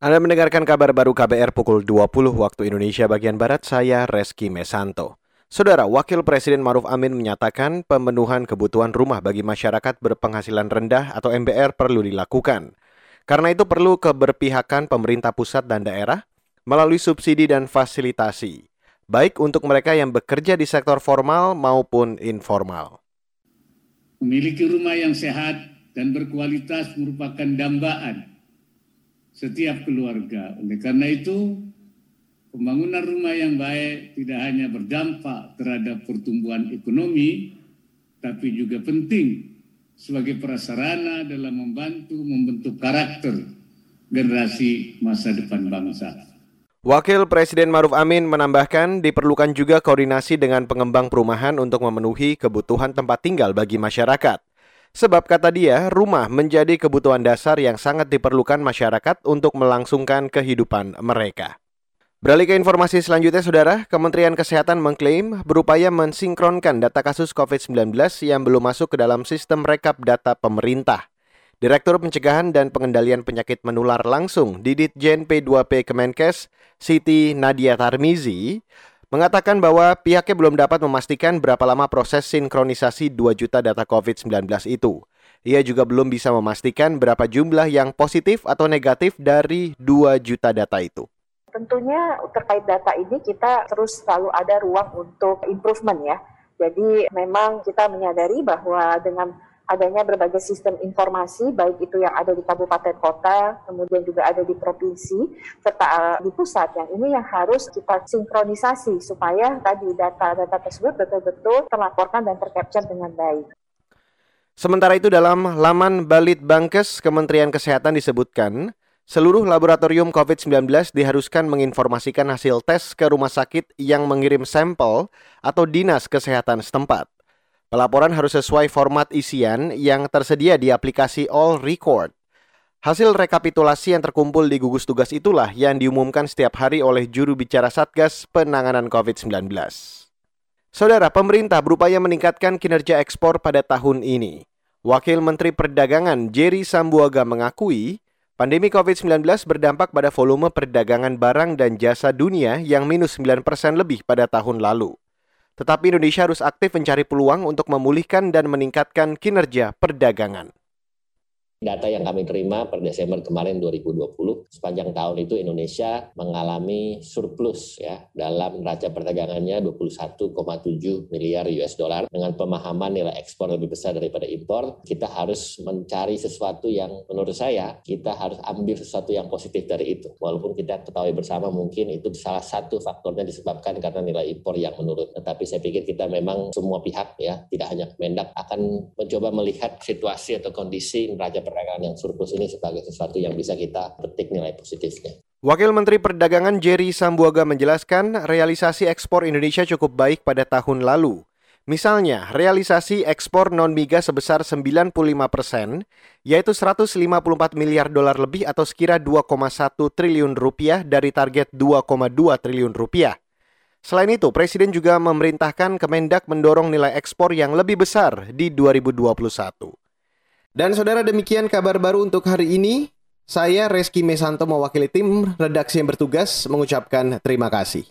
Anda mendengarkan kabar baru KBR pukul 20 waktu Indonesia bagian Barat, saya Reski Mesanto. Saudara, Wakil Presiden Maruf Amin menyatakan pemenuhan kebutuhan rumah bagi masyarakat berpenghasilan rendah atau MBR perlu dilakukan. Karena itu perlu keberpihakan pemerintah pusat dan daerah melalui subsidi dan fasilitasi, baik untuk mereka yang bekerja di sektor formal maupun informal. Memiliki rumah yang sehat dan berkualitas merupakan dambaan setiap keluarga. Oleh karena itu, pembangunan rumah yang baik tidak hanya berdampak terhadap pertumbuhan ekonomi, tapi juga penting sebagai prasarana dalam membantu membentuk karakter generasi masa depan bangsa. Wakil Presiden Maruf Amin menambahkan diperlukan juga koordinasi dengan pengembang perumahan untuk memenuhi kebutuhan tempat tinggal bagi masyarakat. Sebab kata dia, rumah menjadi kebutuhan dasar yang sangat diperlukan masyarakat untuk melangsungkan kehidupan mereka. Beralih ke informasi selanjutnya, Saudara, Kementerian Kesehatan mengklaim berupaya mensinkronkan data kasus COVID-19 yang belum masuk ke dalam sistem rekap data pemerintah. Direktur Pencegahan dan Pengendalian Penyakit Menular langsung di Ditjen P2P Kemenkes, Siti Nadia Tarmizi, mengatakan bahwa pihaknya belum dapat memastikan berapa lama proses sinkronisasi 2 juta data COVID-19 itu. Ia juga belum bisa memastikan berapa jumlah yang positif atau negatif dari 2 juta data itu. Tentunya terkait data ini kita terus selalu ada ruang untuk improvement ya. Jadi memang kita menyadari bahwa dengan adanya berbagai sistem informasi, baik itu yang ada di kabupaten kota, kemudian juga ada di provinsi, serta di pusat. Yang ini yang harus kita sinkronisasi supaya tadi data-data tersebut betul-betul terlaporkan dan tercapture dengan baik. Sementara itu dalam laman Balit Bankes Kementerian Kesehatan disebutkan, seluruh laboratorium COVID-19 diharuskan menginformasikan hasil tes ke rumah sakit yang mengirim sampel atau dinas kesehatan setempat. Pelaporan harus sesuai format isian yang tersedia di aplikasi All Record. Hasil rekapitulasi yang terkumpul di gugus tugas itulah yang diumumkan setiap hari oleh juru bicara Satgas Penanganan COVID-19. Saudara, pemerintah berupaya meningkatkan kinerja ekspor pada tahun ini. Wakil Menteri Perdagangan Jerry Sambuaga mengakui, pandemi COVID-19 berdampak pada volume perdagangan barang dan jasa dunia yang minus 9% lebih pada tahun lalu. Tetapi Indonesia harus aktif mencari peluang untuk memulihkan dan meningkatkan kinerja perdagangan. Data yang kami terima per Desember kemarin 2020, sepanjang tahun itu Indonesia mengalami surplus ya dalam neraca perdagangannya 21,7 miliar US dollar dengan pemahaman nilai ekspor lebih besar daripada impor. Kita harus mencari sesuatu yang menurut saya kita harus ambil sesuatu yang positif dari itu. Walaupun kita ketahui bersama mungkin itu salah satu faktornya disebabkan karena nilai impor yang menurun. Tetapi saya pikir kita memang semua pihak ya tidak hanya Kemendak akan mencoba melihat situasi atau kondisi neraca perdagangan yang surplus ini sebagai sesuatu yang bisa kita petik nilai positifnya. Wakil Menteri Perdagangan Jerry Sambuaga menjelaskan realisasi ekspor Indonesia cukup baik pada tahun lalu. Misalnya, realisasi ekspor non-migas sebesar 95 persen, yaitu 154 miliar dolar lebih atau sekira 2,1 triliun rupiah dari target 2,2 triliun rupiah. Selain itu, Presiden juga memerintahkan Kemendak mendorong nilai ekspor yang lebih besar di 2021. Dan saudara demikian kabar baru untuk hari ini. Saya Reski Mesanto mewakili tim redaksi yang bertugas mengucapkan terima kasih.